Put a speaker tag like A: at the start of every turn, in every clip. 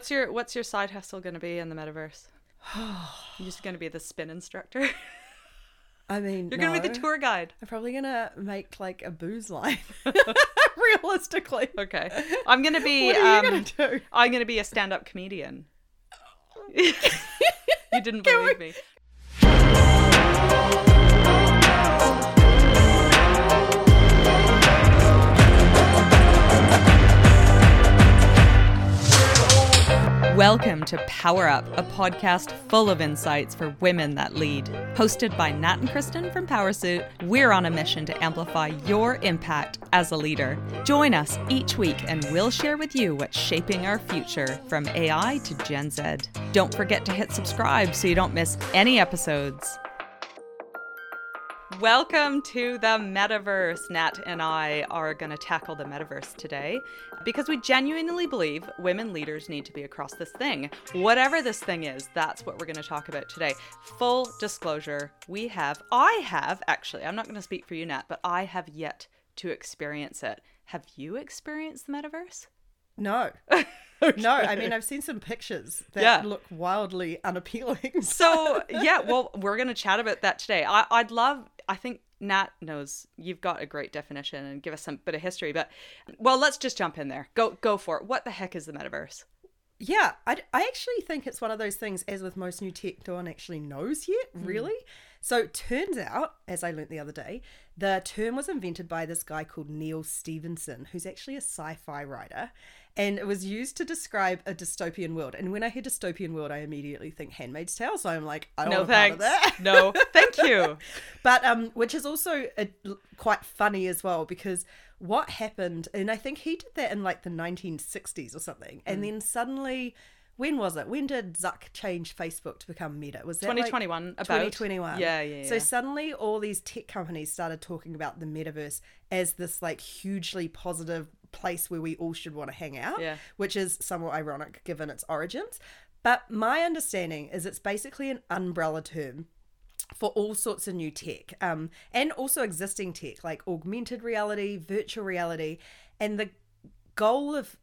A: What's your What's your side hustle going to be in the metaverse? You're just going to be the spin instructor.
B: I mean,
A: You're going to be the tour guide.
B: I'm probably gonna make like a booze line. Realistically,
A: Okay. I'm going to be.
B: what are you
A: um,
B: gonna do?
A: I'm going to be a stand up comedian. you didn't believe
B: we-
A: me. Welcome to PowrUp, a podcast full of insights for women that lead. Hosted by Nat and Kristen from Powrsuit, we're on a mission to amplify your impact as a leader. Join us each week and we'll share with you what's shaping our future from AI to Gen Z. Don't forget to hit subscribe so you don't miss any episodes. Welcome to the metaverse. Nat and I are going to tackle the metaverse today because we genuinely believe women leaders need to be across this thing. Whatever this thing is, that's what we're going to talk about today. Full disclosure, we have, I have actually, I'm not going to speak for you, Nat, but I have yet to experience it. Have you experienced the metaverse?
B: No, no. I mean, I've seen some pictures that
A: Yeah.
B: look wildly unappealing.
A: So yeah, well, we're gonna chat about that today. I, I'd love. I think Nat knows you've got a great definition and give us some bit of history. But well, let's just jump in there. Go go for it. What the heck is the metaverse?
B: Yeah, I, I actually think it's one of those things, as with most new tech, no one actually knows yet, hmm. really. So it turns out, as I learnt the other day, the term was invented by this guy called Neal Stephenson, who's actually a sci fi writer. And it was used to describe a dystopian world. And when I hear dystopian world, I immediately think Handmaid's Tale. So I'm like, I don't
A: No
B: want a part of
A: thanks.
B: that.
A: No, thank you.
B: but um which is also uh quite funny as well because what happened and i think he did that in like the 1960s or something
A: Mm.
B: and then suddenly when was it when did zuck change facebook to become meta was that like
A: 2021 about
B: 2021
A: Yeah, yeah,
B: so
A: yeah.
B: suddenly all these tech companies started talking about the metaverse as this like hugely positive place where we all should want to hang out
A: Yeah.
B: which is somewhat ironic given its origins but my understanding is it's basically an umbrella term for all sorts of new tech um, and also existing tech like augmented reality, virtual reality. And the goal of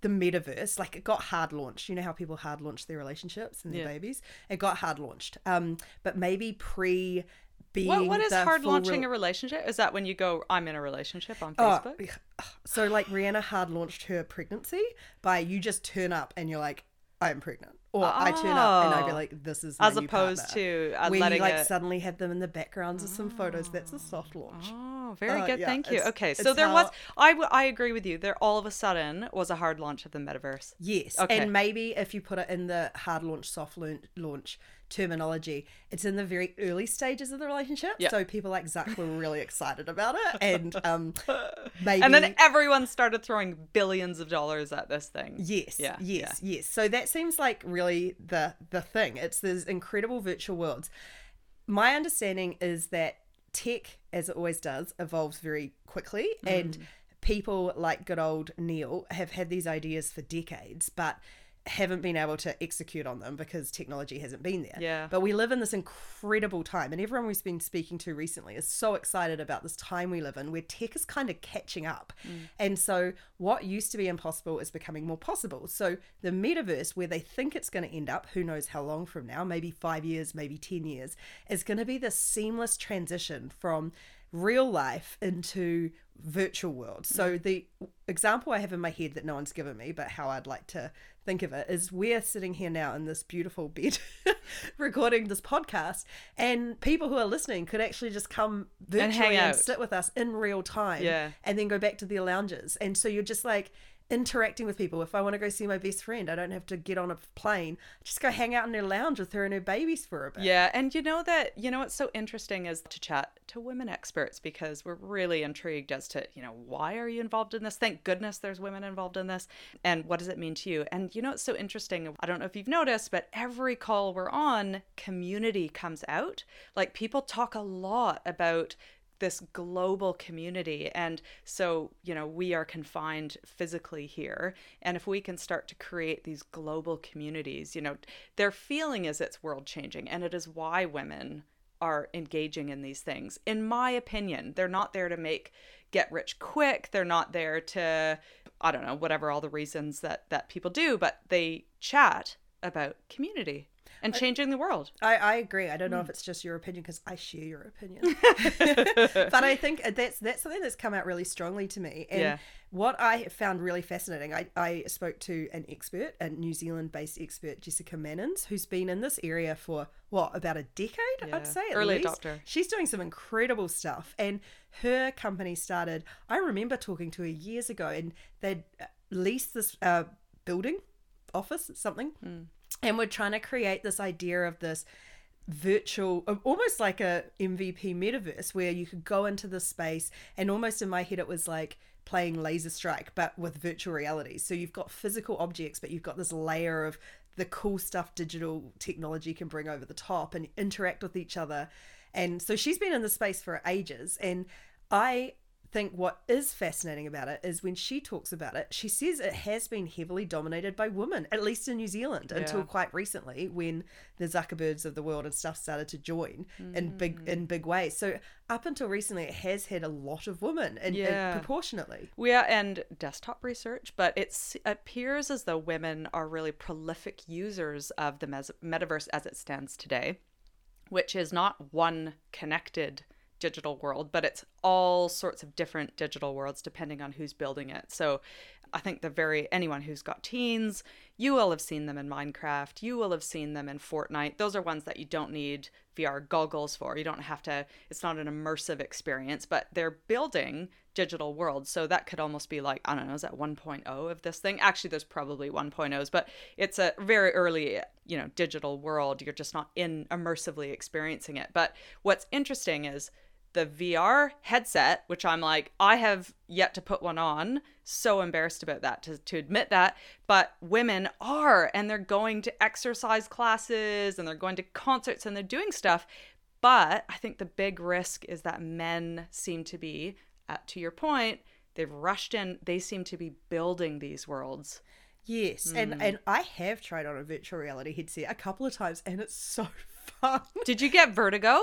B: the metaverse, like it got hard launched. You know how people hard launch their relationships and their
A: Yeah.
B: babies? It got hard launched. Um, but maybe pre being.
A: What what is hard launching
B: real-
A: a relationship? Is that when you go, I'm in a relationship on
B: Oh,
A: Facebook?
B: so like Rihanna hard launched her pregnancy by you just turn up and you're like, I'm pregnant. Or I turn up and I'd be
A: Oh.
B: like, this is
A: As opposed
B: partner.
A: to uh,
B: you like
A: it.
B: suddenly have them in the backgrounds of some photos. That's a soft launch.
A: Oh, very
B: Uh,
A: good.
B: yeah,
A: Thank you. Okay, so there
B: how-
A: was. I, w- I agree with you. There all of a sudden was a hard launch of the metaverse.
B: Yes,
A: Okay.
B: and maybe if you put it in the hard launch, soft launch, terminology, it's in the very early stages of the relationship.
A: Yeah.
B: So people like Zuck were really excited about it, and um, maybe
A: And then everyone started throwing billions of dollars at this thing.
B: Yes,
A: Yeah,
B: yes, yes. So that seems like really the the thing. It's these incredible virtual worlds. My understanding is that tech, as it always does, evolves very quickly,
A: Mm.
B: and people like good old Neil have had these ideas for decades, but haven't been able to execute on them because technology hasn't been there.
A: Yeah.
B: But we live in this incredible time, and everyone we've been speaking to recently is so excited about this time we live in where tech is kind of catching up. Mm. And so, what used to be impossible is becoming more possible. So, the metaverse, where they think it's going to end up, who knows how long from now, maybe five years, maybe 10 years, is going to be the seamless transition from real life into virtual world. So mm. the example I have in my head that no one's given me, but how I'd like to think of it is we're sitting here now in this beautiful bed recording this podcast and people who are listening could actually just come virtually
A: hang
B: and, sit with us in real time
A: Yeah.
B: and then go back to their lounges. And so you're just like interacting with people. If I want to go see my best friend, I don't have to get on a plane. Just go hang out in their lounge with her and her babies for a bit.
A: Yeah, and you know that you know what's so interesting is to chat to women experts because we're really intrigued as to, you know, why are you involved in this? Thank goodness there's women involved in this. And what does it mean to you? And you know what's so interesting? I don't know if you've noticed, but every call we're on, community comes out. Like people talk a lot about this global community. And so, you know, we are confined physically here. And if we can start to create these global communities, you know, their feeling is it's world changing. And it is why women are engaging in these things. In my opinion, they're not there to make get rich quick. They're not there to I don't know, whatever all the reasons that that people do, but they chat about community and changing the world.
B: I, I agree. I don't know if it's just your opinion because I share your opinion, but I think that's that's something that's come out really strongly to me. And
A: Yeah.
B: what I found really fascinating, I, I spoke to an expert, a New Zealand-based expert, Jessica Manins, who's been in this area for what about a decade?
A: Yeah.
B: I'd say at
A: Early
B: least.
A: adopter.
B: She's doing some incredible stuff, and her company started. I remember talking to her years ago, and they'd uh, leased this uh, building, office, something, and we're trying to create this idea of this virtual uh, almost like a mvp metaverse where you could go into the space and almost in my head it was like playing laser strike but with virtual reality. So you've got physical objects but you've got this layer of the cool stuff digital technology can bring over the top and interact with each other. And so she's been in the space for ages and i think what is fascinating about it is when she talks about it, she says it has been heavily dominated by women, at least in New Zealand, until quite recently when the Zuckerbergs of the world and stuff started to join in big mm. in big ways. So up until recently, it has had a lot of women, and, and
A: Yeah.
B: proportionately.
A: Yeah, and desktop research, but it appears as though women are really prolific users of the mes- metaverse as it stands today, which is not one connected digital world, but it's all sorts of different digital worlds depending on who's building it. So I think the very anyone who's got teens, you will have seen them in Minecraft, you will have seen them in Fortnite. Those are ones that you don't need VR goggles for. You don't have to it's not an immersive experience, but they're building digital worlds. So that could almost be like, I don't know, is that 1.0 of this thing? Actually, there's probably 1.0s, but it's a very early, you know, digital world. You're just not in immersively experiencing it. But what's interesting is the VR headset, which I'm like, I have yet to put one on. So embarrassed about that to, to admit that. But women are, and they're going to exercise classes and they're going to concerts and they're doing stuff. But I think the big risk is that men seem to be, at, to your point, they've rushed in, they seem to be building these worlds.
B: Yes,
A: Hmm.
B: and and I have tried on a virtual reality headset a couple of times, and it's so fun.
A: Did you get vertigo?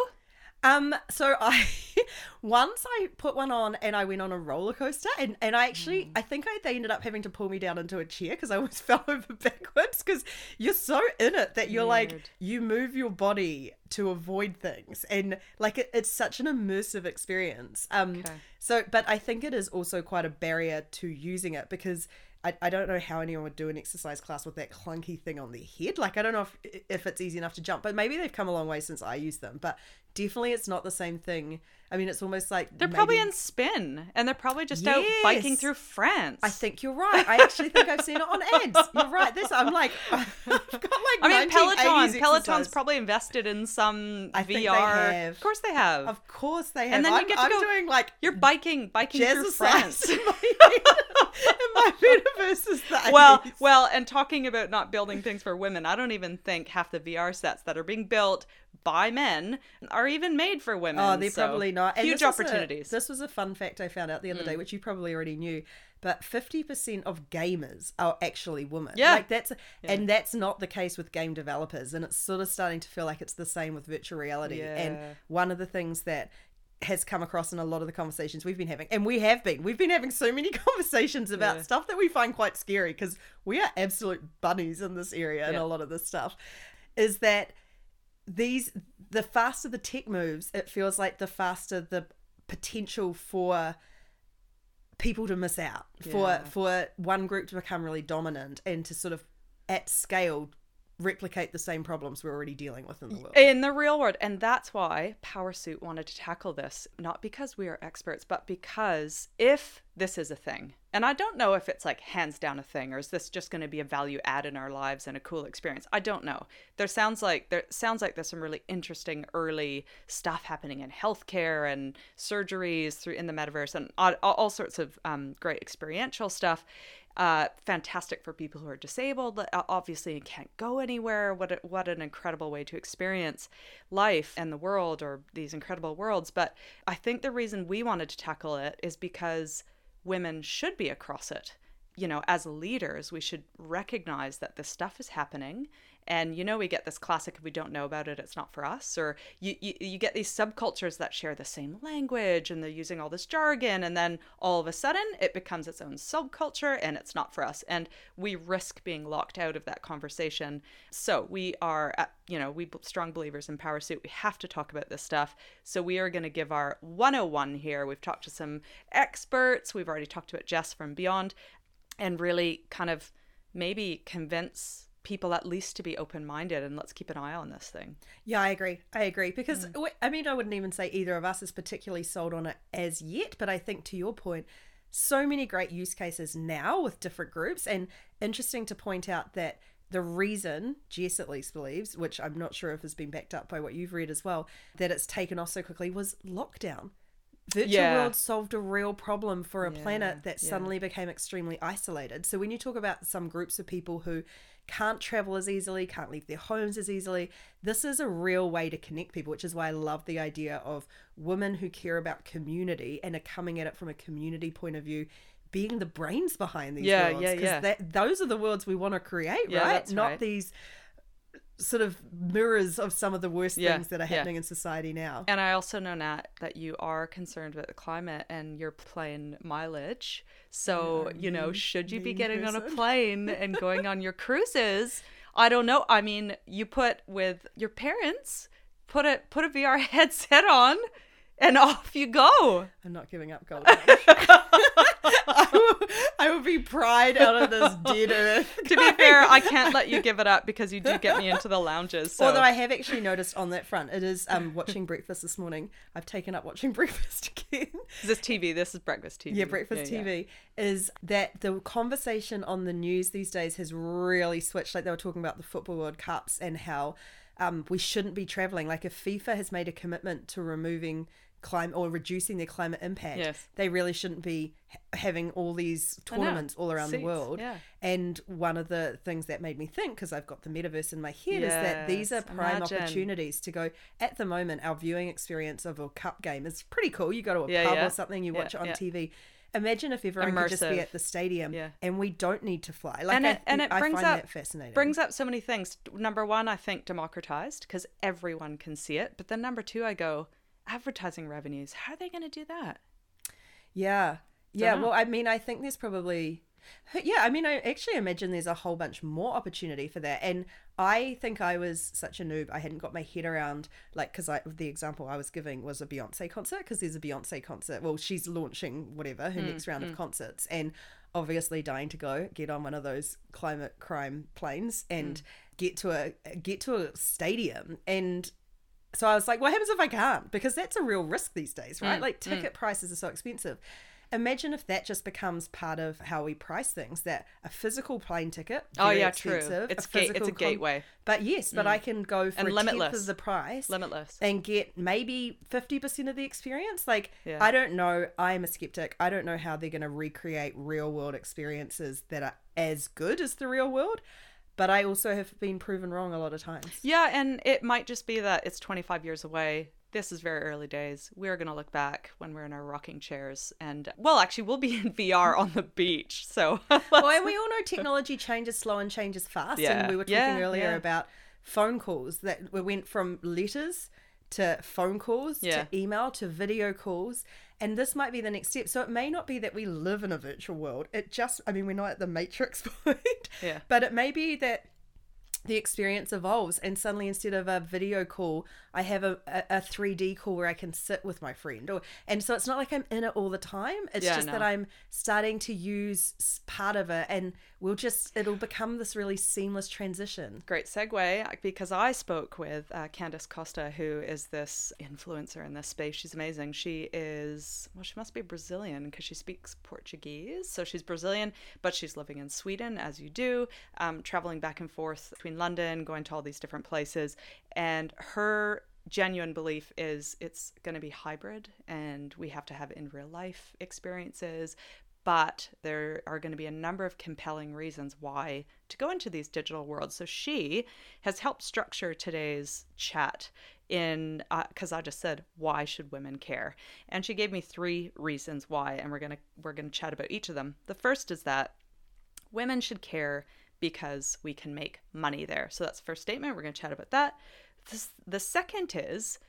B: Um, so I once I put one on and I went on a roller coaster and, and I actually I think I they ended up having to pull me down into a chair because I almost fell over backwards because you're so in it that you're like you move your body to avoid things and like it, it's such an immersive experience. Um
A: Okay.
B: so but I think it is also quite a barrier to using it because I, I don't know how anyone would do an exercise class with that clunky thing on their head. Like I don't know if if it's easy enough to jump, but maybe they've come a long way since I used them. But definitely it's not the same thing. I mean, it's almost like
A: They're probably in spin and they're probably just out biking through France.
B: I think you're right. I actually think I've seen it on ads. You're right. This I'm like I've got like
A: I mean, Peloton. Peloton's
B: exercise.
A: probably invested in some
B: I
A: VR. Of course they have.
B: Of course they have.
A: And then you
B: I'm,
A: get to
B: I'm
A: go-
B: doing like
A: You're biking, biking through France.
B: in my, in my metaverse is the
A: well, well, and talking about not building things for women, I don't even think half the VR sets that are being built by men are even made for women.
B: Oh, they're
A: so
B: probably not. And
A: Huge
B: this a-
A: opportunities. Mm.
B: this was a fun fact I found out the other day, which you probably already knew. But fifty percent of gamers are actually women.
A: Yeah.
B: like that's and that's not the case with game developers, and it's sort of starting to feel like it's the same with virtual reality. And one of the things that has come across in a lot of the conversations we've been having, and we have been, we've been having so many conversations about
A: Yeah.
B: stuff that we find quite scary because we are absolute bunnies in this area and
A: Yeah.
B: a lot of this stuff, is that these the faster the tech moves it feels like the faster the potential for people to miss out for for one group to become really dominant and to sort of at scale replicate the same problems we're already dealing with in the world.
A: In the real world. And that's why Powrsuit wanted to tackle this not because we are experts but because if this is a thing and i don't know if it's like hands down a thing or is this just going to be a value add in our lives and a cool experience? I don't know. There sounds like there sounds like there's some really interesting early stuff happening in healthcare and surgeries through in the metaverse and all, all sorts of um, great experiential stuff uh, fantastic for people who are disabled. Uh, Obviously, can't go anywhere. What a, what an incredible way to experience life and the world, or these incredible worlds. But I think the reason we wanted to tackle it is because women should be across it. You know, as leaders, we should recognize that this stuff is happening. And you know, we get this classic if we don't know about it, it's not for us. Or you, you, you get these subcultures that share the same language and they're using all this jargon. And then all of a sudden it becomes its own subculture and it's not for us. And we risk being locked out of that conversation. So we are, at, you know, we strong believers in Powrsuit. We have to talk about this stuff. So we are going to give our 101 here. We've talked to some experts. We've already talked about Jess from Beyond and really kind of maybe convince people at least to be open minded and let's keep an eye on this thing.
B: Yeah, I agree. I agree because mm. I mean I wouldn't even say either of us is particularly sold on it as yet, but I think to your point so many great use cases now with different groups and interesting to point out that the reason Jess at least believes, which I'm not sure if has been backed up by what you've read as well, that it's taken off so quickly was lockdown virtual yeah. world solved a real problem for a yeah, planet that suddenly became extremely isolated. So when you talk about some groups of people who can't travel as easily, can't leave their homes as easily, this is a real way to connect people, which is why I love the idea of women who care about community and are coming at it from a community point of view being the brains behind these yeah, worlds. Yeah, yeah. That, those are the worlds we want to create, right? Not right. these sort of mirrors of some of the worst yeah, things that are happening yeah. in society now.
A: And I also know, Nat, that you are concerned about the climate and your plane mileage. So, yeah, you know, should you be getting person. on a plane and going on your cruises? I don't know. I mean, you put with your parents, put a put a VR headset on and off you go.
B: I'm not giving up gold. I, will, I will be pried out of this dead earth.
A: to be fair, I can't let you give it up because you do get me into the lounges. So.
B: Although I have actually noticed on that front, it is um, watching breakfast this morning. I've taken up watching breakfast again.
A: This is this TV? This is breakfast TV.
B: Yeah, breakfast yeah, TV yeah. is that the conversation on the news these days has really switched. Like they were talking about the football World Cups and how um, we shouldn't be traveling. Like if FIFA has made a commitment to removing climate or reducing their climate impact, yes. they really shouldn't be having all these tournaments all around Seats, the world. Yeah. And one of the things that made me think, because I've got the metaverse in my head, yes, is that these are prime imagine. opportunities to go. At the moment, our viewing experience of a cup game is pretty cool. You go to a yeah, pub yeah. or something, you watch it on TV. Imagine if everyone Immersive. could just be at the stadium yeah. and we don't need to fly. Like and it, I, and it brings up, fascinating.
A: Brings up so many things. Number one, I think democratized because everyone can see it. But then number two, I go, advertising revenues. How are they going to do that?
B: Yeah. Yeah. Well, I mean, I think there's probably. Yeah, I mean, I actually imagine there's a whole bunch more opportunity for that. And I think I was such a noob. I hadn't got my head around, like, because I the example I was giving was a Beyonce concert, because there's a Beyonce concert. Well, she's launching whatever, her mm, next round mm. of concerts. And obviously dying to go get on one of those climate crime planes and mm. get to a get to a stadium and so I was like, what happens if I can't? Because that's a real risk these days, right? Mm, like ticket mm. prices are so expensive. Imagine if that just becomes part of how we price things. That a physical plane ticket, oh yeah, true.
A: It's a, it's a gateway.
B: But yes, but mm. I can go for and a limitless. tenth of the price,
A: limitless,
B: and get maybe fifty percent of the experience. Like yeah. I don't know. I'm a skeptic. I don't know how they're going to recreate real world experiences that are as good as the real world but I also have been proven wrong a lot of times.
A: Yeah, and it might just be that it's 25 years away. This is very early days. We're going to look back when we're in our rocking chairs and well, actually we'll be in VR on the beach. So
B: Well, and we all know technology changes slow and changes fast yeah. and we were talking yeah, earlier yeah. about phone calls that we went from letters to phone calls yeah. to email to video calls and this might be the next step. So it may not be that we live in a virtual world. It just i mean we're not at the matrix point yeah. but it may be that the experience evolves and suddenly instead of a video call i have a, a, a, 3d call where i can sit with my friend or and so it's not like i'm in it all the time. It's yeah, just no. that i'm starting to use part of it and we'll just it'll become this really seamless transition.
A: Great segue because i spoke with uh, candice costa who is this influencer in this space. She's amazing. She is well she must be brazilian because she speaks portuguese. So she's brazilian but she's living in sweden as you do um, traveling back and forth between London, going to all these different places. And her genuine belief is it's going to be hybrid and we have to have in real life experiences. But there are going to be a number of compelling reasons why to go into these digital worlds. So she has helped structure today's chat in because uh, I just said why should women care, and she gave me three reasons why, and we're gonna we're gonna chat about each of them. The first is that women should care because we can make money there. So that's the first statement. We're going to chat about that. The second is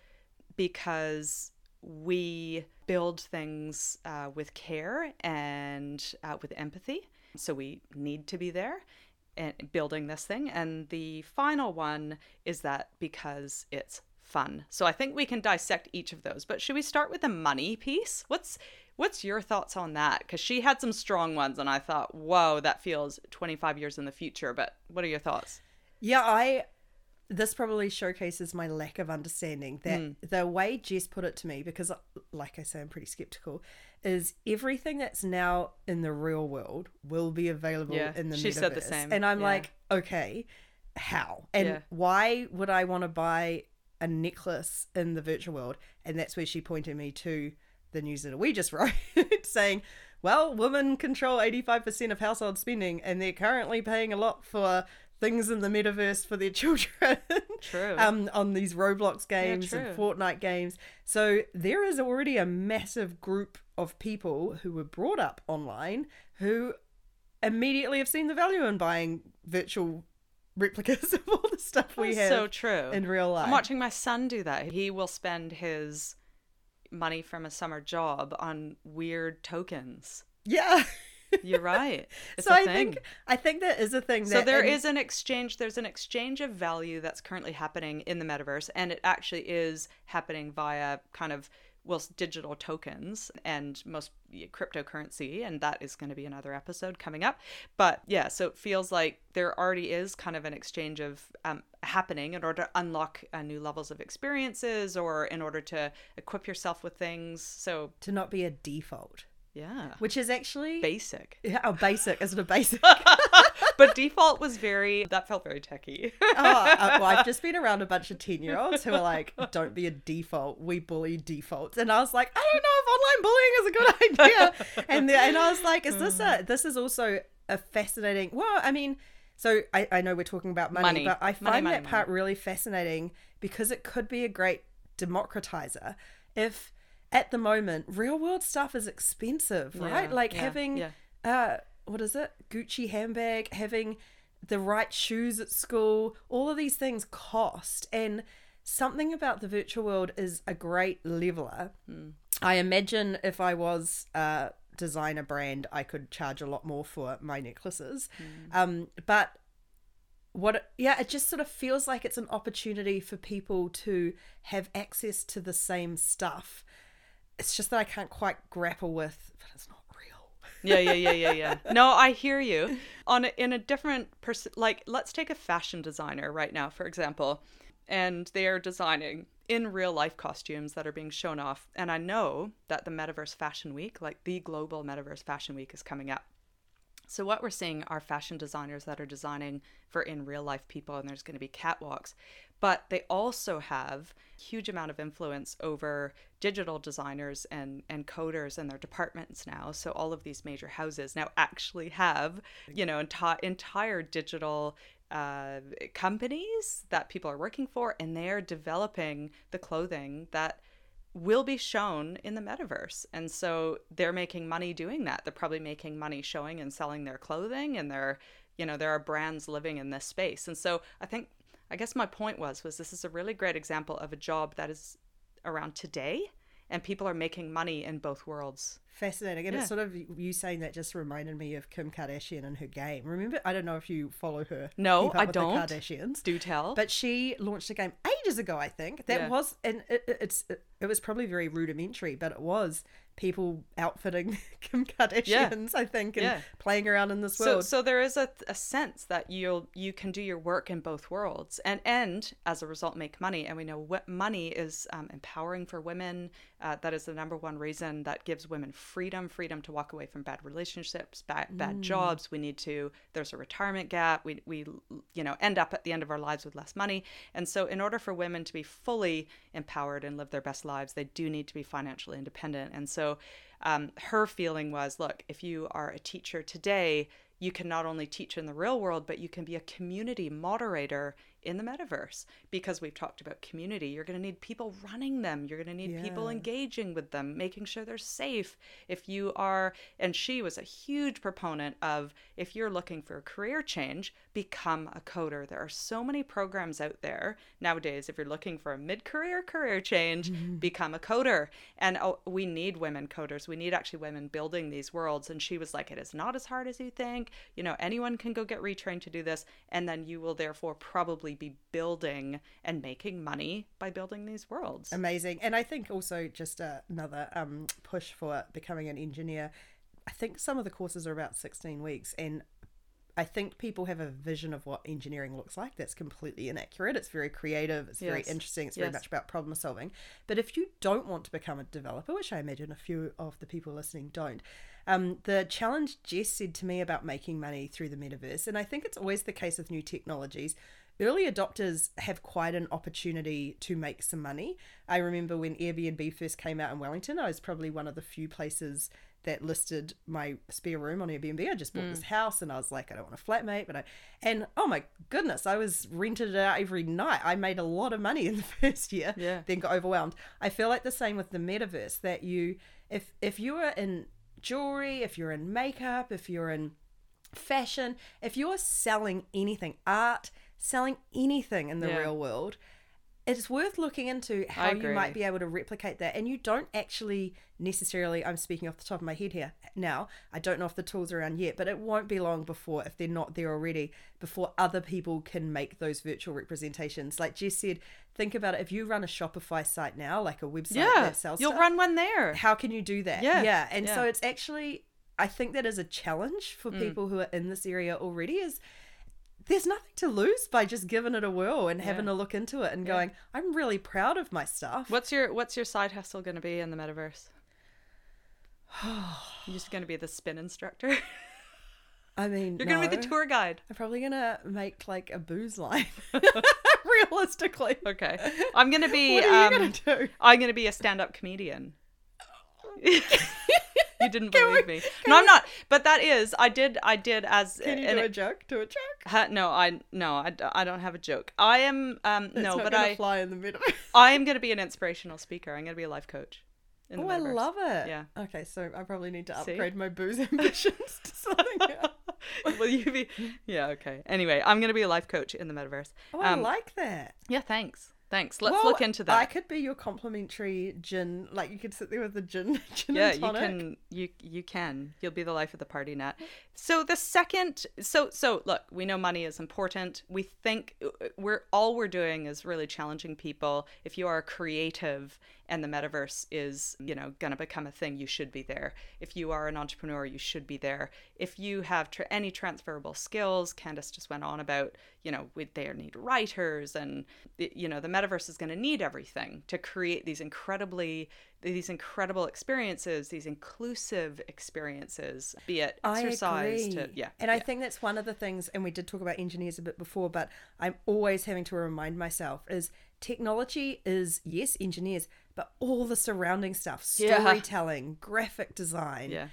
A: because we build things uh, with care and uh, with empathy. So we need to be there and building this thing. And the final one is that because it's fun. So I think we can dissect each of those. But should we start with the money piece? What's what's your thoughts on that? Because she had some strong ones, and I thought, whoa, that feels 25 years in the future. But what are your thoughts?
B: Yeah, I this probably showcases my lack of understanding that mm. the way Jess put it to me, because like I say, I'm pretty skeptical, is everything that's now in the real world will be available yeah, in the she metaverse. said the same. And I'm yeah. like, okay, how? And yeah. why would I want to buy a necklace in the virtual world? And that's where she pointed me to the news that we just wrote saying, well, women control 85% of household spending and they're currently paying a lot for things in the metaverse for their children.
A: True.
B: um, on these Roblox games yeah, and Fortnite games. So there is already a massive group of people who were brought up online who immediately have seen the value in buying virtual replicas of all the stuff we have.
A: So true.
B: In real life.
A: I'm watching my son do that. He will spend his money from a summer job on weird tokens.
B: Yeah.
A: You're right.
B: It's so I thing. think I think that is a thing. That,
A: so there and... is an exchange. There's an exchange of value that's currently happening in the metaverse, and it actually is happening via kind of well digital tokens and most cryptocurrency and that is going to be another episode coming up. But yeah so it feels like there already is kind of an exchange of um, happening in order to unlock uh, new levels of experiences or in order to equip yourself with things. So
B: to not be a default
A: yeah.
B: Which is actually
A: basic.
B: Yeah, oh, basic. Is it a basic?
A: but default was very, that felt very techy.
B: oh, uh, well, I've just been around a bunch of 10 year olds who are like, don't be a default. We bully defaults. And I was like, I don't know if online bullying is a good idea. and, the, and I was like, is this a, this is also a fascinating, well, I mean, so I, I know we're talking about money, money. but I find money, that money, part really fascinating because it could be a great democratizer if at the moment, real world stuff is expensive, right? Yeah, like yeah, having, yeah. uh, what is it? Gucci handbag, having the right shoes at school, all of these things cost. And something about the virtual world is a great leveler. Mm. I imagine if I was a designer brand, I could charge a lot more for my necklaces. Mm. Um, but what yeah it just sort of feels like it's an opportunity for people to have access to the same stuff it's just that I can't quite grapple with, but it's not real.
A: yeah, yeah, yeah, yeah, yeah. No, I hear you. On a, in a different person, like let's take a fashion designer right now, for example, and they are designing in real life costumes that are being shown off. And I know that the Metaverse Fashion Week, like the global Metaverse Fashion Week, is coming up. So, what we're seeing are fashion designers that are designing for in real life people, and there's going to be catwalks but they also have huge amount of influence over digital designers and and coders and their departments now so all of these major houses now actually have you know enti- entire digital uh, companies that people are working for and they're developing the clothing that will be shown in the metaverse. And so they're making money doing that. They're probably making money showing and selling their clothing and they're, you know, there are brands living in this space. And so I think I guess my point was was this is a really great example of a job that is around today and people are making money in both worlds.
B: Fascinating. And yeah. it's sort of you saying that just reminded me of Kim Kardashian and her game. Remember, I don't know if you follow her.
A: No, I don't. Kardashians. Do tell.
B: But she launched a game ages ago, I think. That yeah. was, and it, it's, it, it was probably very rudimentary, but it was people outfitting Kim Kardashians, yeah. I think, and yeah. playing around in this world.
A: So, so there is a, a sense that you'll you can do your work in both worlds, and and as a result make money. And we know what money is um, empowering for women. Uh, that is the number one reason that gives women freedom, freedom to walk away from bad relationships, bad bad mm. jobs. We need to. There's a retirement gap. We we you know end up at the end of our lives with less money, and so in order for women to be fully empowered and live their best lives, they do need to be financially independent. And so um, her feeling was look, if you are a teacher today, you can not only teach in the real world, but you can be a community moderator in the metaverse because we've talked about community. You're going to need people running them. You're going to need people engaging with them, making sure they're safe. If you are, and she was a huge proponent of if you're looking for a career change, become a coder. There are so many programs out there nowadays. If you're looking for a mid career career change, mm-hmm. become a coder. And oh, we need women coders. We need actually women building these worlds. And she was like, it is not as hard as you think. You know, anyone can go get retrained to do this. And then you will therefore probably be building and making money by building these worlds.
B: Amazing. And I think also just uh, another um, push for becoming an engineer. I think some of the courses are about 16 weeks. And I think people have a vision of what engineering looks like that's completely inaccurate. It's very creative, it's very interesting, it's very much about problem solving. But if you don't want to become a developer, which I imagine a few of the people listening don't, um, the challenge Jess said to me about making money through the metaverse, and I think it's always the case with new technologies. Early adopters have quite an opportunity to make some money. I remember when Airbnb first came out in Wellington, I was probably one of the few places that listed my spare room on Airbnb. I just bought
A: Mm.
B: this house and I was like, I don't want a flatmate, but I and oh my goodness, I was rented it out every night. I made a lot of money in the first year,
A: Yeah.
B: then got overwhelmed. I feel like the same with the metaverse that you if if you are in jewelry, if you're in makeup, if you're in fashion, if you're selling anything, art, selling anything in the
A: Yeah.
B: real world, it's worth looking into how you might be able to replicate that. And you don't actually necessarily, I'm speaking off the top of my head here now, I don't know if the tools are around yet, but it won't be long before, if they're not there already, before other people can make those virtual representations. Like Jess said, think about it. If you run a Shopify site now, like a website
A: yeah,
B: that sells
A: you'll
B: stuff,
A: run one there.
B: how can you do that?
A: Yeah,
B: Yeah. And so it's actually I think that is a challenge for
A: Mm.
B: people who are in this area already is there's nothing to lose by just giving it a whirl and having a look into it and going, I'm really proud of my stuff.
A: What's your What's your side hustle going to be in the metaverse? You're just going to be the spin instructor.
B: I mean,
A: You're going to be the tour guide.
B: I'm probably gonna make like a booze line. Realistically.
A: Okay. I'm going to be.
B: What are you
A: um,
B: gonna do?
A: I'm going to be a stand-up comedian. you didn't believe
B: we-
A: me. No, I'm not. But that is. I did. I did as.
B: Can you
A: an-
B: do a joke? Do a joke?
A: Ha- no, I no, I, I don't have a joke. I am um no,
B: not
A: but I
B: fly in the metaverse.
A: I am going to be an inspirational speaker. I'm going to be a life coach. in the
B: Oh, I love it.
A: Yeah.
B: Okay, so I probably need to
A: See?
B: upgrade my booze ambitions to something else.
A: Will you be? Yeah. Okay. Anyway, I'm going to be a life coach in the metaverse.
B: Oh, I
A: Um,
B: like that.
A: Yeah. Thanks. Thanks. Let's
B: Well,
A: look into that.
B: I could be your complimentary gin. Like you could sit there with the gin, gin
A: yeah,
B: and
A: you can. You you can. You'll be the life of the party, Nat. So the second, so so look, we know money is important. We think uh, we're all we're doing is really challenging people. If you are creative and the metaverse is, you know, going to become a thing, you should be there. If you are an entrepreneur, you should be there. If you have tr any transferable skills, Candace just went on about, you know, we, they need writers and, you know, the metaverse is going to need everything to create these incredibly, these incredible experiences, these inclusive experiences, be it exercise to, yeah.
B: And I think that's one of the things, and we did talk about engineers a bit before, but I'm always having to remind myself is technology is yes, engineers, but all the surrounding stuff,
A: Yeah.
B: storytelling, graphic design,
A: yeah.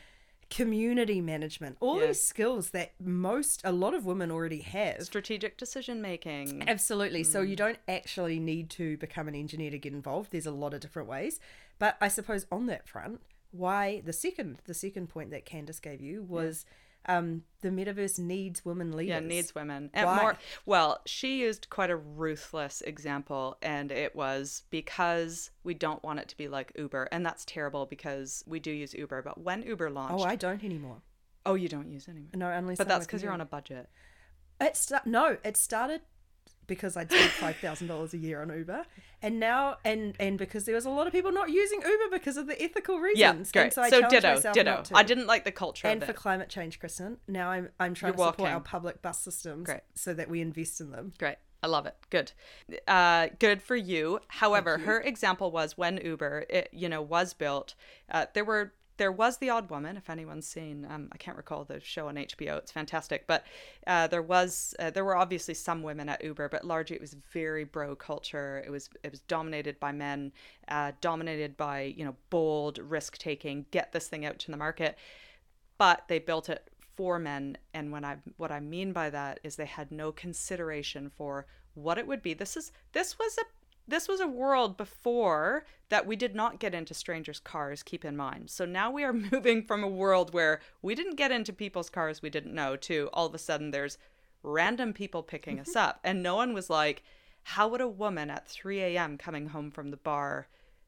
B: Community management, all
A: Yeah.
B: these skills that most a lot of women already have.
A: Strategic decision making.
B: Absolutely. So
A: Mm.
B: you don't actually need to become an engineer to get involved. There's a lot of different ways. But I suppose on that front, why the second the second point that Candace gave you was um, the metaverse needs women leaders.
A: Yeah, needs women. And
B: Why?
A: more well, she used quite a ruthless example and it was because we don't want it to be like Uber. And that's terrible because we do use Uber, but when Uber launched
B: Oh, I don't anymore.
A: Oh, you don't use it anymore.
B: No, unless
A: But
B: I'm
A: that's because you're on a budget.
B: It sta- no, it started because I'd spent five thousand dollars a year on Uber, and now and and because there was a lot of people not using Uber because of the ethical reasons.
A: Yeah, great.
B: so
A: So,
B: I challenged
A: ditto, ditto. I didn't like the culture
B: and for climate change, Kristen. Now I'm I'm trying
A: You're
B: to support
A: walking.
B: our public bus systems
A: Great.
B: so that we invest in them.
A: Great. I love it. Good. Uh, good for you. However, her example was when Uber, it, you know, was built. Uh, there were there was the odd woman. If anyone's seen, um, I can't recall the show on HBO. It's fantastic, but uh, there was uh, there were obviously some women at Uber, but largely it was very bro culture. It was it was dominated by men, uh, dominated by you know bold risk taking, get this thing out to the market but they built it for men and when i what i mean by that is they had no consideration for what it would be. This is this was a this was a world before that we did not get into strangers' cars, keep in mind. So now we are moving from a world where we didn't get into people's cars we didn't know to all of a sudden there's random people picking us mm-hmm. up. And no one was like, how would a woman at 3 a.m. coming home from the bar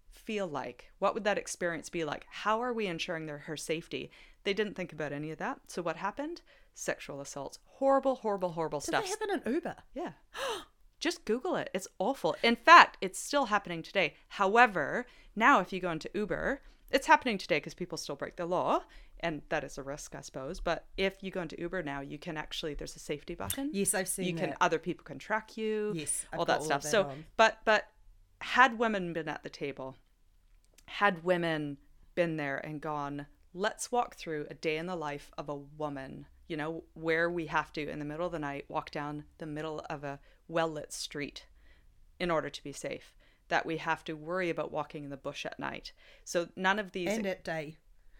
A: feel like? What would that experience be like? How are we ensuring their, her safety? They didn't think about any of that. So what happened? Sexual assaults. Horrible, horrible, horrible
B: Did
A: stuff.
B: that happen in Uber?
A: Yeah. Just Google it. It's awful. In fact, it's still happening today. However, now if you go into Uber, it's happening today because people still break the law, and that is a risk, I suppose. But if you go into Uber now, you can actually there's a safety button.
B: Yes, I've seen it.
A: you can other people can track you.
B: Yes, I've
A: all that
B: all
A: stuff.
B: that
A: so,
B: on.
A: but but had women been at the table, had women been there and gone, let's walk through a day in the life of a woman, you know, where we have to, in the middle of the night, walk down the middle of a well lit street in order to be safe, that we have to worry about walking in the bush at night. So none of these.
B: And at day.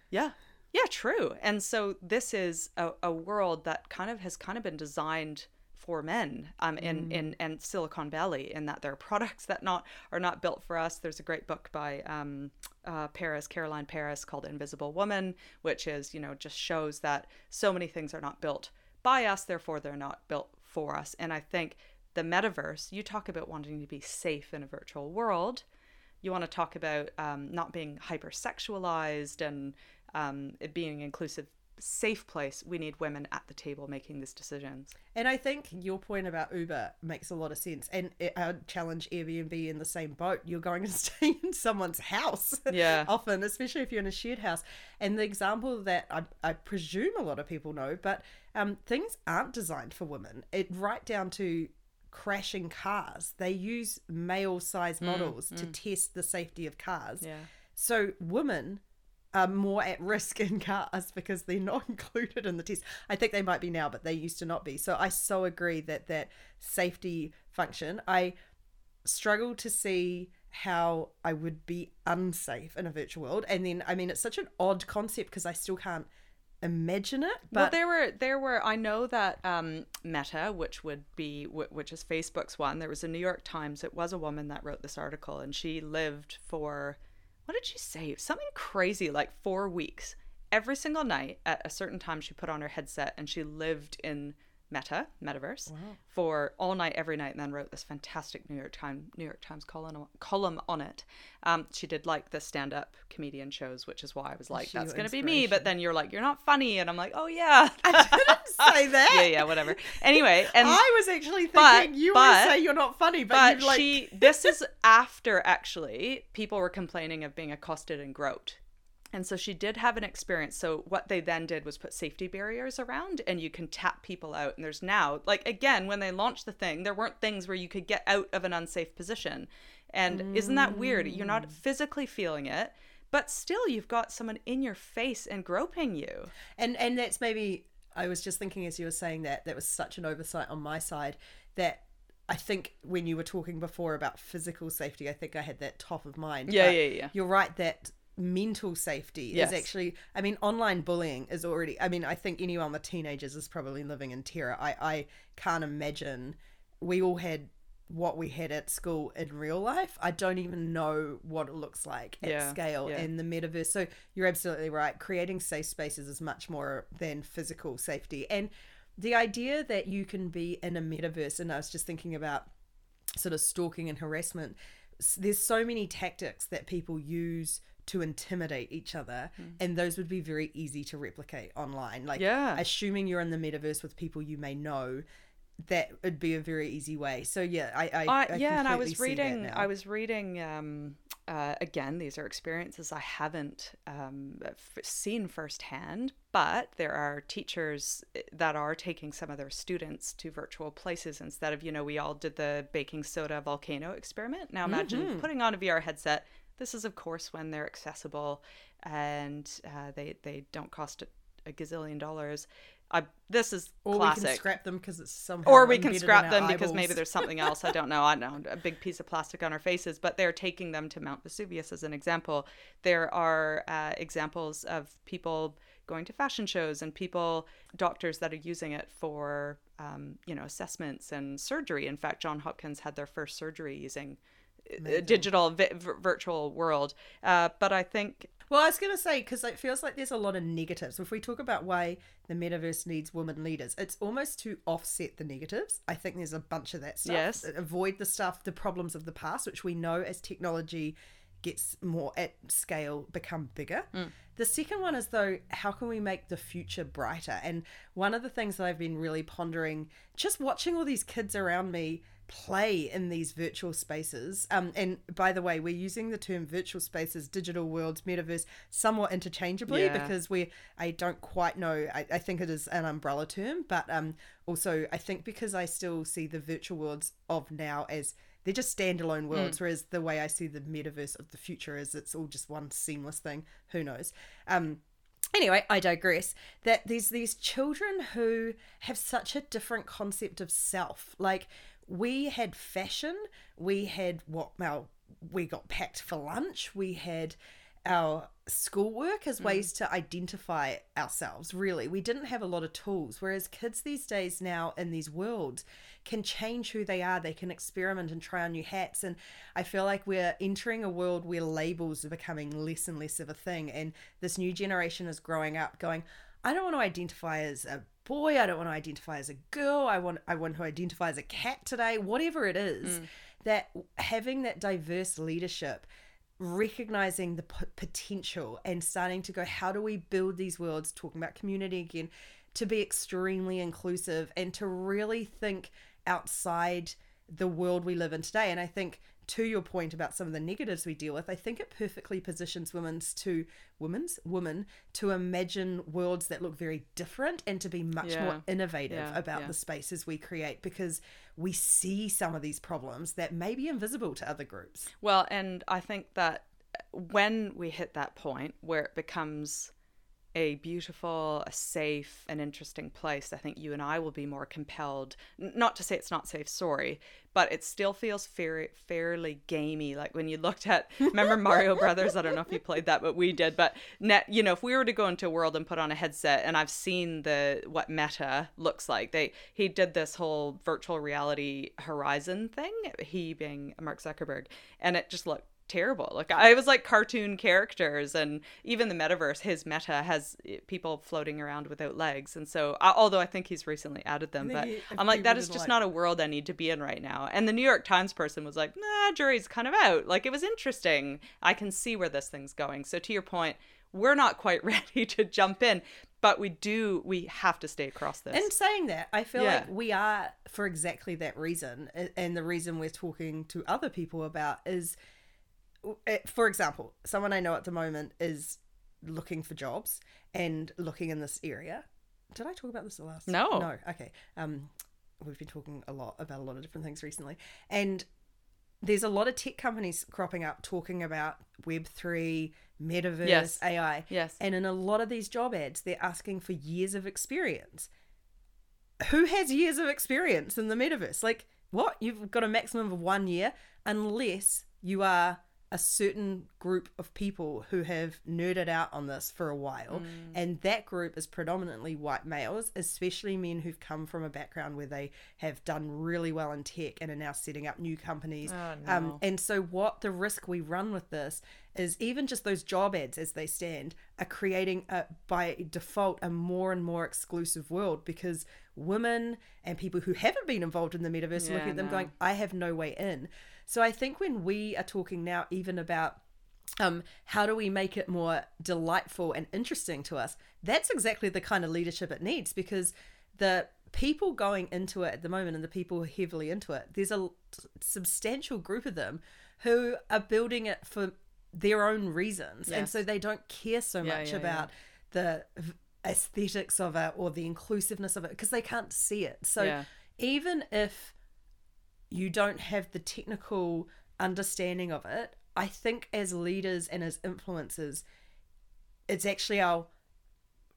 A: Yeah. Yeah, true. And so this is a, a world that kind of has kind of been designed for men um, in, in, in Silicon Valley in that there are products that not are not built for us. There's a great book by um, uh, Perez, Caroline Perez called Invisible Woman, which is, you know, just shows that so many things are not built by us, therefore they're not built for us. And I think the metaverse, you talk about wanting to be safe in a virtual world you want to talk about um, not being hypersexualized and um, it being an inclusive, safe place. We need women at the table making these decisions.
B: And I think your point about Uber makes a lot of sense. And I would challenge Airbnb in the same boat. You're going to stay in someone's house
A: Yeah.
B: often, especially if you're in a shared house. And the example that I, I presume a lot of people know, but um, things aren't designed for women. It right down to crashing cars. They use male size mm, models to mm. test the safety of cars.
A: Yeah.
B: So women are more at risk in cars because they're not included in the test. I think they might be now, but they used to not be. So I so agree that that safety function. I struggle to see how I would be unsafe in a virtual world. And then I mean it's such an odd concept because I still can't imagine it. But
A: well, there were there were I know that um, Meta, which would be which is Facebook's one. There was a New York Times. It was a woman that wrote this article, and she lived for what did she say? Something crazy like four weeks. Every single night at a certain time, she put on her headset and she lived in Meta, Metaverse, for all night, every night, and then wrote this fantastic New York Times New York Times column column on it. Um, she did like the stand up comedian shows, which is why I was like,
B: She
A: that's going to be me. But then you're like, you're not funny, and I'm like, oh yeah,
B: I didn't say that.
A: yeah, yeah, whatever. Anyway, and
B: I was actually thinking
A: but-
B: you
A: but-
B: say you're not funny, but,
A: but
B: like
A: she this is after actually people were complaining of being accosted and groped and so she did have an experience so what they then did was put safety barriers around and you can tap people out and there's now like again when they launched the thing there weren't things where you could get out of an unsafe position and isn't that weird you're
B: Mm.
A: not physically feeling it but still you've got someone in your face and groping you
B: and and that's maybe I was just thinking as you were saying that that was such an oversight on my side that I think when you were talking before about physical safety, I think I had that top of mind.
A: Yeah,
B: But
A: yeah, yeah.
B: You're right that mental safety
A: Yes.
B: is actually I mean online bullying is already I mean I think anyone with teenagers is probably living in terror. I I can't imagine we all had what we had at school in real life. I don't even know what it looks like at
A: Yeah,
B: scale
A: yeah.
B: in the metaverse. So you're absolutely right. Creating safe spaces is much more than physical safety. And the idea that you can be in a metaverse, and I was just thinking about sort of stalking and harassment, there's so many tactics that people use to intimidate each other, and those would be very easy to replicate online. Like,
A: Yeah.
B: assuming you're in the metaverse with people you may know, that would be a very easy way. So yeah, I, I,
A: I,
B: I
A: yeah, and I was reading. I was reading. Um, uh, again, these are experiences I haven't um, f- seen firsthand, but there are teachers eh, that are taking some of their students to virtual places instead of you know we all did the baking soda volcano experiment. Now imagine
B: Mm-hmm.
A: putting on a VR headset. This is of course when they're accessible and uh, they they don't cost a, a gazillion dollars. I, this is
B: or
A: classic
B: we can scrap them because it's somehow
A: or we can scrap them because maybe there's something else. I don't know. I don't know a big piece of plastic on our faces, but they're taking them to Mount Vesuvius as an example. There are uh, examples of people going to fashion shows and people, doctors that are using it for, um, you know, assessments and surgery. In fact, John Hopkins had their first surgery using a digital vi- virtual world. Uh, but I think
B: well, I was going to say because it feels like there's a lot of negatives. If we talk about why the metaverse needs women leaders, it's almost to offset the negatives. I think there's a bunch of that stuff.
A: Yes.
B: Avoid the stuff, the problems of the past, which we know as technology gets more at scale become bigger.
A: Mm.
B: The second one is though, how can we make the future brighter? And one of the things that I've been really pondering, just watching all these kids around me play in these virtual spaces. Um, and by the way, we're using the term virtual spaces, digital worlds, metaverse somewhat interchangeably
A: Yeah.
B: because we I don't quite know. I, I think it is an umbrella term, but um, also I think because I still see the virtual worlds of now as they're just standalone worlds, whereas the way I see the metaverse of the future is it's all just one seamless thing. Who knows? Um, anyway i digress that there's these children who have such a different concept of self like we had fashion. We had what well we got packed for lunch. We had our schoolwork as mm. ways to identify ourselves really. We didn't have a lot of tools whereas kids these days now in these worlds can change who they are. They can experiment and try on new hats. And i feel like we're entering a world where labels are becoming less and less of a thing. And this new generation is growing up going i don't want to identify as a boy i don't want to identify as a girl i want i want to identify as a cat today whatever it is mm. that having that diverse leadership recognizing the p- potential and starting to go how do we build these worlds talking about community again to be extremely inclusive and to really think outside the world we live in today. And i think to your point about some of the negatives we deal with i think it perfectly positions women's to women's women to imagine worlds that look very different and to be much
A: Yeah.
B: more innovative
A: Yeah,
B: about
A: yeah.
B: the spaces we create because we see some of these problems that may be invisible to other groups
A: Well, and I think that when we hit that point where it becomes a beautiful, a safe, an interesting place, I think you and I will be more compelled. Not to say it's not safe, sorry, but it still feels fair, fairly gamey. Like when you looked at, remember Mario Brothers? I don't know if you played that, but we did. But net, you know, if we were to go into a world and put on a headset, and I've seen the what Meta looks like. They he did this whole virtual reality Horizon thing. He being Mark Zuckerberg, and it just looked terrible. Like I was like cartoon characters, and even the metaverse, his meta has people floating around without legs, and so although I think he's recently added them, but
B: he-
A: I'm like that is just
B: like
A: not a world I need to be in right now. And the New York Times person was like, nah, jury's kind of out. Like it was interesting. I can see where this thing's going. So to your point. We're not quite ready to jump in, but we do. We have to stay across this.
B: And saying that, I feel
A: Yeah.
B: like we are for exactly that reason. And the reason we're talking to other people about is, for example, someone I know at the moment is looking for jobs and looking in this area. Did I talk about this the last?
A: No.
B: No. Okay. Um, we've been talking a lot about a lot of different things recently, and there's a lot of tech companies cropping up talking about Web three, metaverse,
A: Yes.
B: AI.
A: Yes.
B: And in a lot of these job ads, they're asking for years of experience. Who has years of experience in the metaverse? Like, what? You've got a maximum of one year, unless you are a certain group of people who have nerded out on this for a while.
A: Mm.
B: And that group is predominantly white males, especially men who've come from a background where they have done really well in tech and are now setting up new companies.
A: Oh,
B: um,
A: no.
B: and so, what the risk we run with this is even just those job ads as they stand are creating a, by default a more and more exclusive world because women and people who haven't been involved in the metaverse are
A: Yeah,
B: looking at them
A: no.
B: going, I have no way in. So I think when we are talking now even about um, how do we make it more delightful and interesting to us? That's exactly the kind of leadership it needs because the people going into it at the moment and the people heavily into it, there's a substantial group of them who are building it for their own reasons. And so they don't care so
A: Yeah,
B: much
A: yeah,
B: about the aesthetics of it or the inclusiveness of it because they can't see it. So
A: Yeah.
B: even if you don't have the technical understanding of it, I think as leaders and as influencers, it's actually our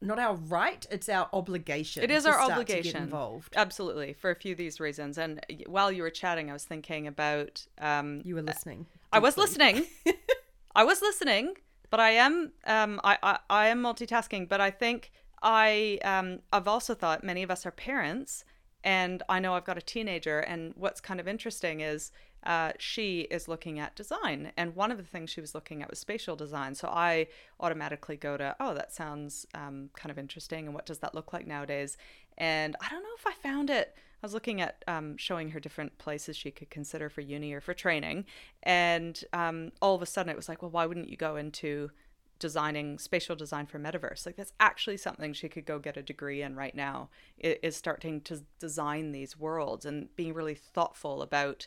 B: not our right, it's our obligation.
A: It is our obligation.
B: involved.
A: Absolutely, for a few of these reasons. And while you were chatting, I was thinking about. Um,
B: You were listening.
A: I was listening. I was listening. But I am um I, I, I am multitasking, but I think I um I've also thought many of us are parents and I know I've got a teenager and what's kind of interesting is uh, she is looking at design and one of the things she was looking at was spatial design. So i automatically go to oh that sounds um, kind of interesting and what does that look like nowadays? And i don't know if i found it. I was looking at um, showing her different places she could consider for uni or for training, and um, all of a sudden it was like, well, why wouldn't you go into designing spatial design for metaverse? Like that's actually something she could go get a degree in right now. Is starting to design these worlds and being really thoughtful about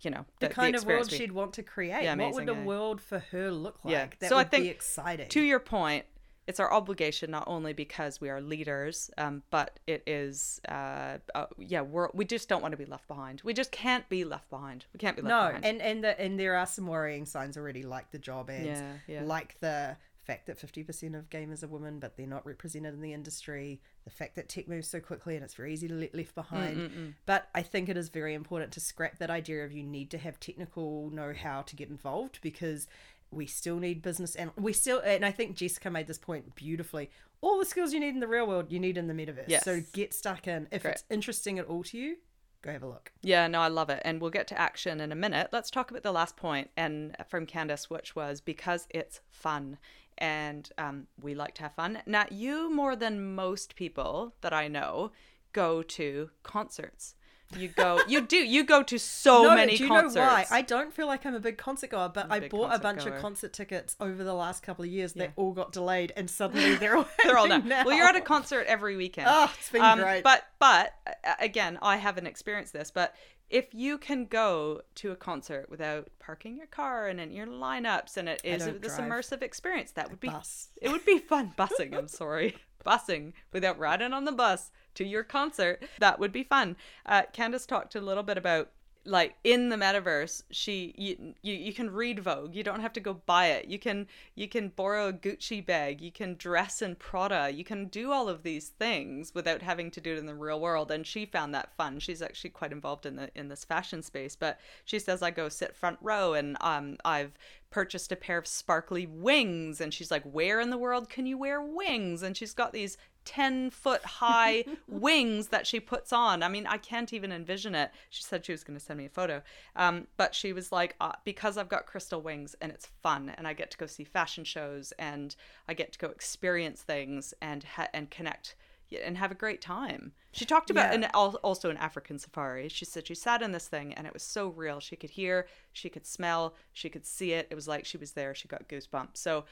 A: you know
B: the, the kind the of world we... she'd want to create. Yeah, what would a world for her look like?
A: Yeah.
B: That
A: so
B: would
A: I think,
B: be exciting.
A: To your point, it's our obligation not only because we are leaders, um, but it is, uh, uh, yeah, we're, we just don't want to be left behind. We just can't be left behind. We can't be left
B: no,
A: behind.
B: and and the, and there are some worrying signs already, like the job ads,
A: yeah, yeah.
B: like the fact that 50% of gamers are women, but they're not represented in the industry, the fact that tech moves so quickly and it's very easy to let left behind.
A: Mm-mm-mm.
B: But I think it is very important to scrap that idea of you need to have technical know how to get involved because we still need business and we still and I think Jessica made this point beautifully. All the skills you need in the real world, you need in the metaverse.
A: Yes.
B: So get stuck in. If Great. it's interesting at all to you, go have a look.
A: Yeah, no, I love it. And we'll get to action in a minute. Let's talk about the last point and from Candace, which was because it's fun. And um, we like to have fun. Now, you more than most people that I know go to concerts. You go, you do, you go to so
B: no,
A: many
B: do you
A: concerts.
B: know why? I don't feel like I'm a big concert goer, but I bought a bunch goer. of concert tickets over the last couple of years. Yeah. They all got delayed, and suddenly they're all they're all now.
A: Well, you're at a concert every weekend.
B: Oh, it's been um, great.
A: But but again, I haven't experienced this, but if you can go to a concert without parking your car and in your lineups and it is this drive. immersive experience that would be
B: bus.
A: it would be fun busing i'm sorry busing without riding on the bus to your concert. That would be fun. Uh, Candace talked a little bit about like in the metaverse she you, you you can read vogue. You don't have to go buy it. You can you can borrow a gucci bag. You can dress in prada. You can do all of these things without having to do it in the real world. And she found that fun. She's actually quite involved in the in this fashion space. But she says i go sit front row and um i've purchased a pair of sparkly wings. And she's like where in the world can you wear wings? And she's got these 10 foot high wings that she puts on. I mean, I can't even envision it. She said she was going to send me a photo. Um, but she was like, uh, because I've got crystal wings and it's fun and I get to go see fashion shows and I get to go experience things and, ha- and connect and have a great time. She talked about yeah. an also an African safari. She said she sat in this thing and it was so real. She could hear, she could smell, she could see it. It was like she was there. She got goosebumps. So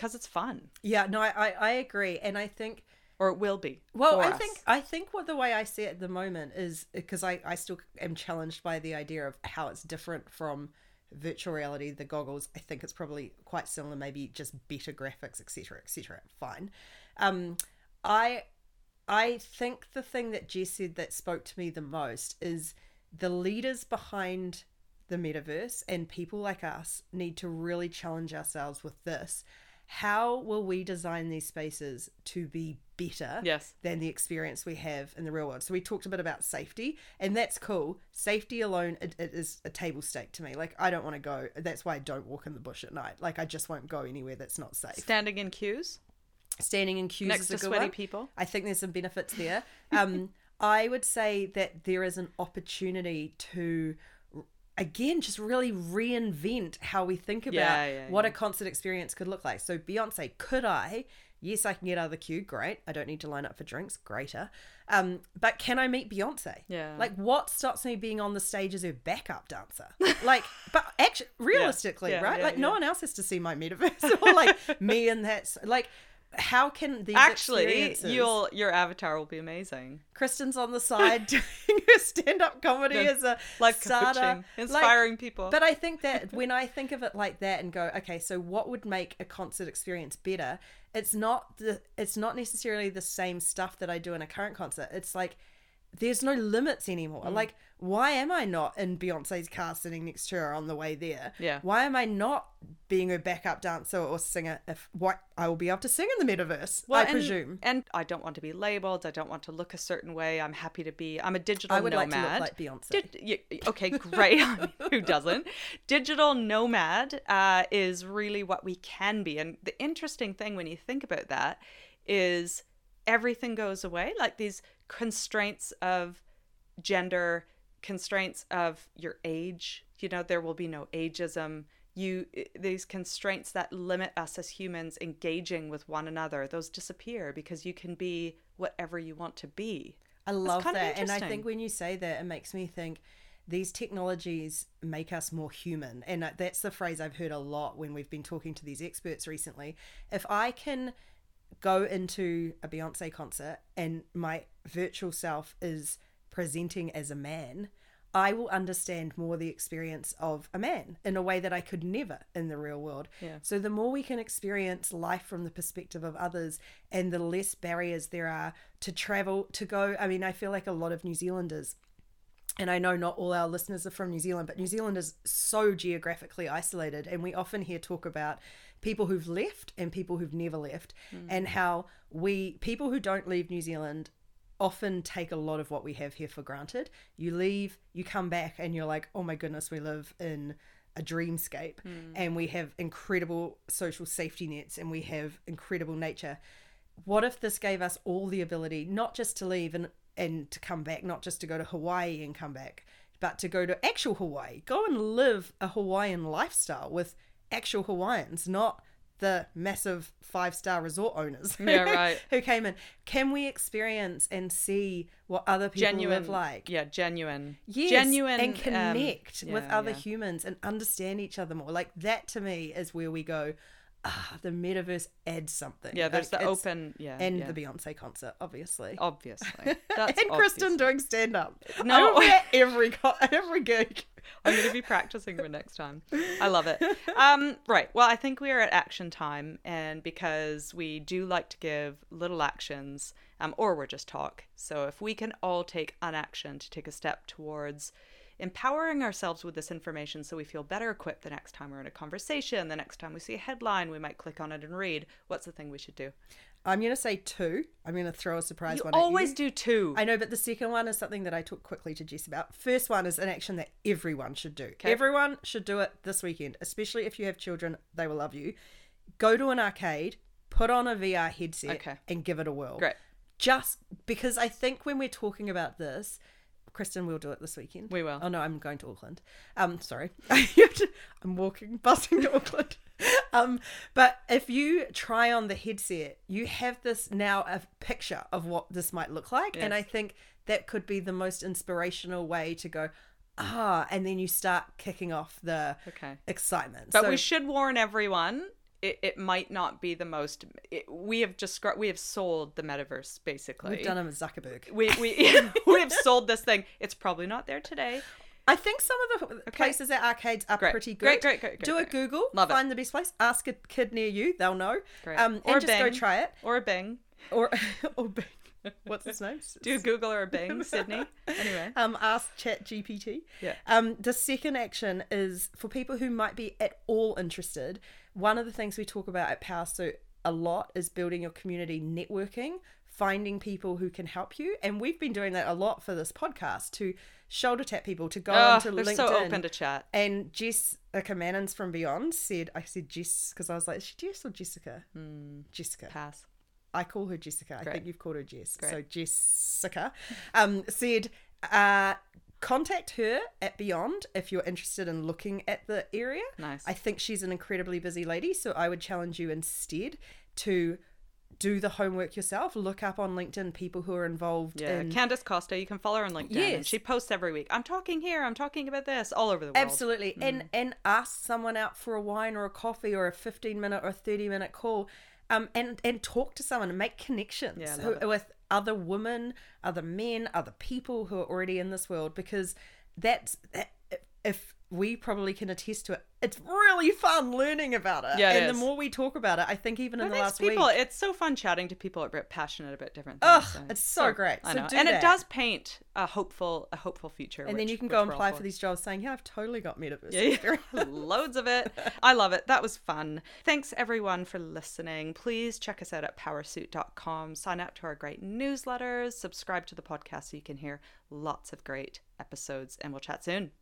A: because it's fun.
B: Yeah, no, I, I agree, and I think
A: or it will be.
B: Well, I us. think I think what the way I see it at the moment is because I I still am challenged by the idea of how it's different from virtual reality, the goggles. I think it's probably quite similar, maybe just better graphics, etc., etc. Fine. Um, I I think the thing that Jess said that spoke to me the most is the leaders behind the metaverse and people like us need to really challenge ourselves with this how will we design these spaces to be better
A: yes.
B: than the experience we have in the real world? So we talked a bit about safety, and that's cool. Safety alone it, it is a table stake to me. Like I don't want to go. That's why I don't walk in the bush at night. Like I just won't go anywhere that's not safe.
A: Standing in queues.
B: Standing in queues
A: next to sweaty one. people.
B: I think there's some benefits there. Um, I would say that there is an opportunity to again just really reinvent how we think about
A: yeah, yeah,
B: what
A: yeah.
B: a concert experience could look like. So Beyonce, could I? Yes, I can get out of the queue. Great. I don't need to line up for drinks. Greater. Um, but can I meet Beyonce?
A: Yeah.
B: Like, what stops me being on the stage as her backup dancer? Like, but actually, realistically, right? like, no one else has to see my metaverse or like me and that. Like, how can these
A: actually you'll your avatar will be amazing.
B: Kristen's on the side doing her stand-up comedy as a
A: like starter. Inspiring
B: like,
A: people.
B: but i think that when i think of it like that and go okay so what would make a concert experience better? It's not the it's not necessarily the same stuff that i do in a current concert. It's like there's no limits anymore.
A: Mm.
B: Like, why am I not in Beyonce's car sitting next to her on the way there?
A: Yeah.
B: Why am I not being a backup dancer or singer if what I will be able to sing in the metaverse? I
A: and-
B: presume.
A: And I don't want to be labeled. I don't want to look a certain way. I'm happy to be. I'm a digital
B: I would
A: nomad.
B: like to look like Beyonce.
A: Did, okay, great. I mean, who doesn't? Digital nomad uh, is really what we can be. And the interesting thing when you think about that is everything goes away. Like these constraints of gender, constraints of your age. You know, there will be no ageism. You these constraints that limit us as humans engaging with one another, those disappear because you can be whatever you want to be.
B: I love that. And I think when you say that, it makes me think these technologies make us more human. And uh, that's the phrase I've heard a lot when we've been talking to these experts recently. If I can go into a Beyonce concert and my virtual self is presenting as a man, I will understand more the experience of a man in a way that I could never in the real world.
A: Yeah.
B: So the more we can experience life from the perspective of others and the less barriers there are to travel, to go. I mean, I feel like a lot of New Zealanders and I know not all our listeners are from New Zealand, but New Zealand is so geographically isolated. And we often hear talk about people who've left and people who've never left, mm. and how we, people who don't leave New Zealand, often take a lot of what we have here for granted. You leave, you come back, and you're like, oh my goodness, we live in a dreamscape mm. and we have incredible social safety nets and we have incredible nature what if this gave us all the ability not just to leave and and to come back not just to go to hawaii and come back but to go to actual hawaii go and live a hawaiian lifestyle with actual hawaiians not the massive five star resort owners
A: Yeah, right.
B: who came in can we experience and see what other people
A: genuine
B: live like
A: yeah genuine
B: Yes,
A: genuine
B: and
A: um,
B: connect with other
A: yeah.
B: humans and understand each other more. Like that to me is where we go. Ah, the metaverse adds something.
A: yeah there's
B: Like,
A: the open yeah
B: and
A: yeah.
B: the Beyonce concert, obviously.
A: obviously that's
B: and Kristen
A: obvious.
B: doing stand up.
A: No.
B: No, every every gig.
A: I'm going to be practicing for next time. I love it. Um, right. Well, I think we are at action time, and because we do like to give little actions, um, or we're just talk. So if we can all take an action to take a step towards empowering ourselves with this information so we feel better equipped the next time we're in a conversation, the next time we see a headline, we might click on it and read. What's the thing we should do?
B: I'm gonna say two. I'm gonna throw a surprise
A: You
B: one.
A: always
B: at you.
A: do two.
B: I know, but the second one is something that I talked quickly to Jess about. First one is an action that everyone should do. Everyone should do it this weekend, especially if you have children. They will love you. Go to an arcade, put on a VR headset,
A: Okay.
B: and give it a whirl.
A: Great.
B: Just because I think when we're talking about this, Kristen will do it this weekend.
A: We will.
B: Oh no, I'm going to Auckland. Um, sorry, I'm walking, busing to Auckland. Um, but if you try on the headset, you have this now a picture of what this might look like, and I think that could be the most inspirational way to go. Ah, and then you start kicking off the
A: Okay.
B: excitement.
A: But
B: So-
A: we should warn everyone. It, it might not be the most. It, we have just we have sold the metaverse basically.
B: we've done them with Zuckerberg.
A: We we we have sold this thing. It's probably not there today.
B: I think some of the places at arcades are
A: Great.
B: pretty good.
A: Great, great, great, great,
B: Do a
A: great.
B: Google,
A: Love it.
B: find the best place, ask a kid near you, they'll know.
A: Great.
B: Um,
A: Or
B: and just go try it.
A: Or a Bing.
B: Or, or Bing. What's his name?
A: Do a Google or a Bing, Sydney. Anyway.
B: Um, ask Chat GPT.
A: Yeah.
B: Um, the second action is for people who might be at all interested. One of the things we talk about at Powrsuit a lot is building your community networking, finding people who can help you, and we've been doing that a lot for this podcast to shoulder tap people to go
A: Oh,
B: onto LinkedIn.
A: so open to chat.
B: And Jessica Manins from Beyond said, I said Jess because I was like, is she Jess or Jessica? Jessica.
A: Pass.
B: I call her Jessica. I think you've called her Jess.
A: Great.
B: So Jessica um, said, uh, contact her at Beyond if you're interested in looking at the area.
A: Nice.
B: I think she's an incredibly busy lady, so I would challenge you instead to do the homework yourself. Look up on LinkedIn people who are involved
A: Yeah,
B: in
A: Candace Costa. You can follow her on LinkedIn.
B: Yes.
A: she posts every week. I'm talking here. I'm talking about this all over the world.
B: Absolutely. And and ask someone out for a wine or a coffee or a 15 minute or 30 minute call um, and, and talk to someone and make connections
A: Yeah,
B: who- with other women, other men, other people who are already in this world because that's that, if we probably can attest to it. It's really fun learning about it.
A: Yeah, it
B: and
A: is.
B: the more we talk about it, I think even in
A: It
B: the last
A: people.
B: week.
A: It's so fun chatting to people that are passionate about different things.
B: Ugh,
A: things.
B: it's so great.
A: I
B: So
A: know,
B: do
A: and
B: that.
A: it does paint a hopeful, a hopeful future.
B: and then you can go and apply for these jobs saying, yeah, I've totally got metaverse
A: Yeah, yeah. loads of it. I love it. That was fun. Thanks everyone for listening. Please check us out at powrsuit.com. Sign up to our great newsletters. Subscribe to the podcast so you can hear lots of great episodes. And we'll chat soon.